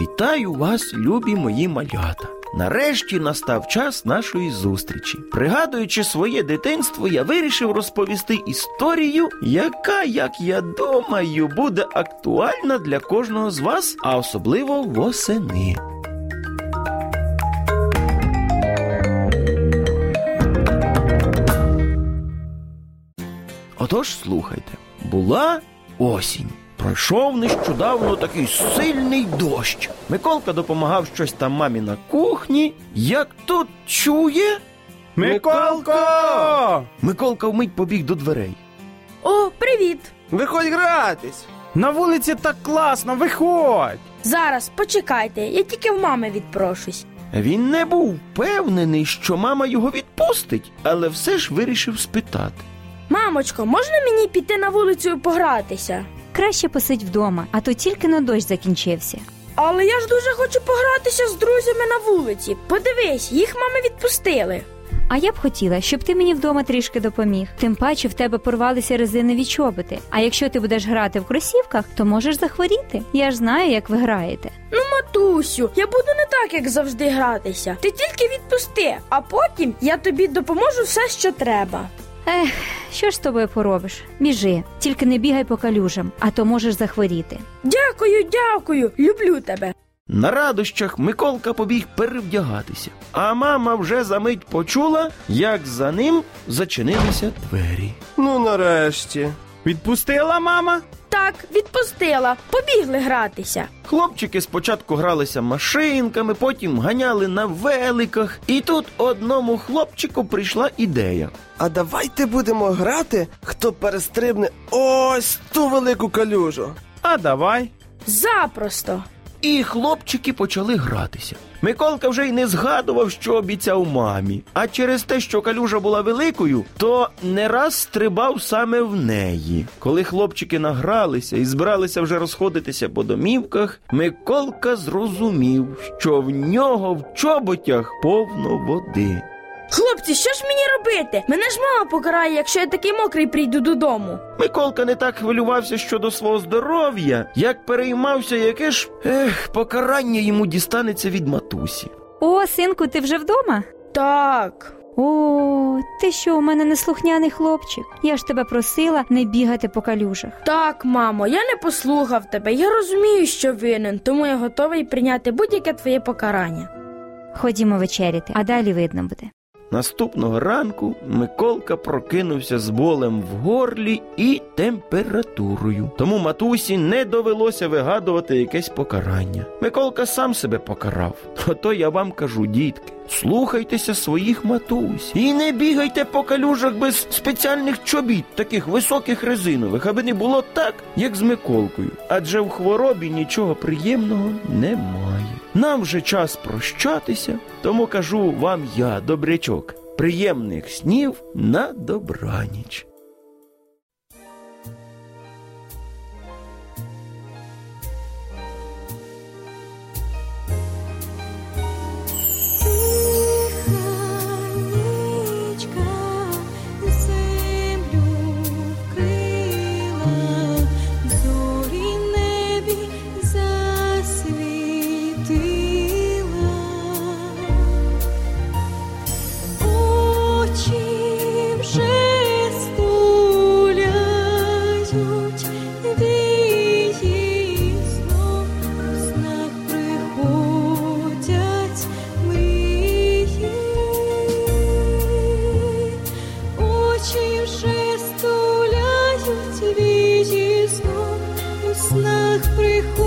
Вітаю вас, любі мої малята. Нарешті настав час нашої зустрічі. Пригадуючи своє дитинство, я вирішив розповісти історію, яка, як я думаю, буде актуальна для кожного з вас, а особливо восени. Отож, слухайте, була осінь. Пройшов нещодавно такий сильний дощ. Миколка допомагав щось там мамі на кухні. Як тут чує, Миколко! Миколка вмить побіг до дверей. О, привіт! Виходь гратись! На вулиці так класно, виходь! Зараз почекайте, я тільки в мами відпрошусь. Він не був впевнений, що мама його відпустить, але все ж вирішив спитати. Мамочко, можна мені піти на вулицю і погратися? Краще посидь вдома, а то тільки на дощ закінчився. Але я ж дуже хочу погратися з друзями на вулиці. Подивись, їх мами відпустили. А я б хотіла, щоб ти мені вдома трішки допоміг. Тим паче в тебе порвалися резинові чоботи. А якщо ти будеш грати в кросівках, то можеш захворіти. Я ж знаю, як ви граєте. Ну, матусю, я буду не так, як завжди гратися. Ти тільки відпусти, а потім я тобі допоможу все, що треба. Ех, що ж з тобою поробиш? Біжи, тільки не бігай по калюжам, а то можеш захворіти. Дякую, дякую, люблю тебе. На радощах Миколка побіг перевдягатися, а мама вже за мить почула, як за ним зачинилися двері. Ну нарешті. Відпустила мама? Так, відпустила, побігли гратися. Хлопчики спочатку гралися машинками, потім ганяли на великах, і тут одному хлопчику прийшла ідея. А давайте будемо грати, хто перестрибне ось ту велику калюжу. А давай. Запросто. І хлопчики почали гратися. Миколка вже й не згадував, що обіцяв мамі. А через те, що калюжа була великою, то не раз стрибав саме в неї. Коли хлопчики награлися і збиралися вже розходитися по домівках, Миколка зрозумів, що в нього в чоботях повно води. Хлопці, що ж мені робити? Мене ж мама покарає, якщо я такий мокрий прийду додому. Миколка не так хвилювався щодо свого здоров'я, як переймався, яке ж ех, покарання йому дістанеться від матусі. О, синку, ти вже вдома? Так. О, ти що, у мене неслухняний хлопчик? Я ж тебе просила не бігати по калюжах. Так, мамо, я не послухав тебе. Я розумію, що винен, тому я готовий прийняти будь-яке твоє покарання. Ходімо вечеряти, а далі видно буде. Наступного ранку Миколка прокинувся з болем в горлі і температурою. Тому матусі не довелося вигадувати якесь покарання. Миколка сам себе покарав. Ото я вам кажу, дітки, слухайтеся своїх матусь і не бігайте по калюжах без спеціальних чобіт, таких високих резинових, аби не було так, як з Миколкою. Адже в хворобі нічого приємного немає. Нам вже час прощатися, тому кажу вам я, добрячок, приємних снів на добраніч. Ангелах приходит.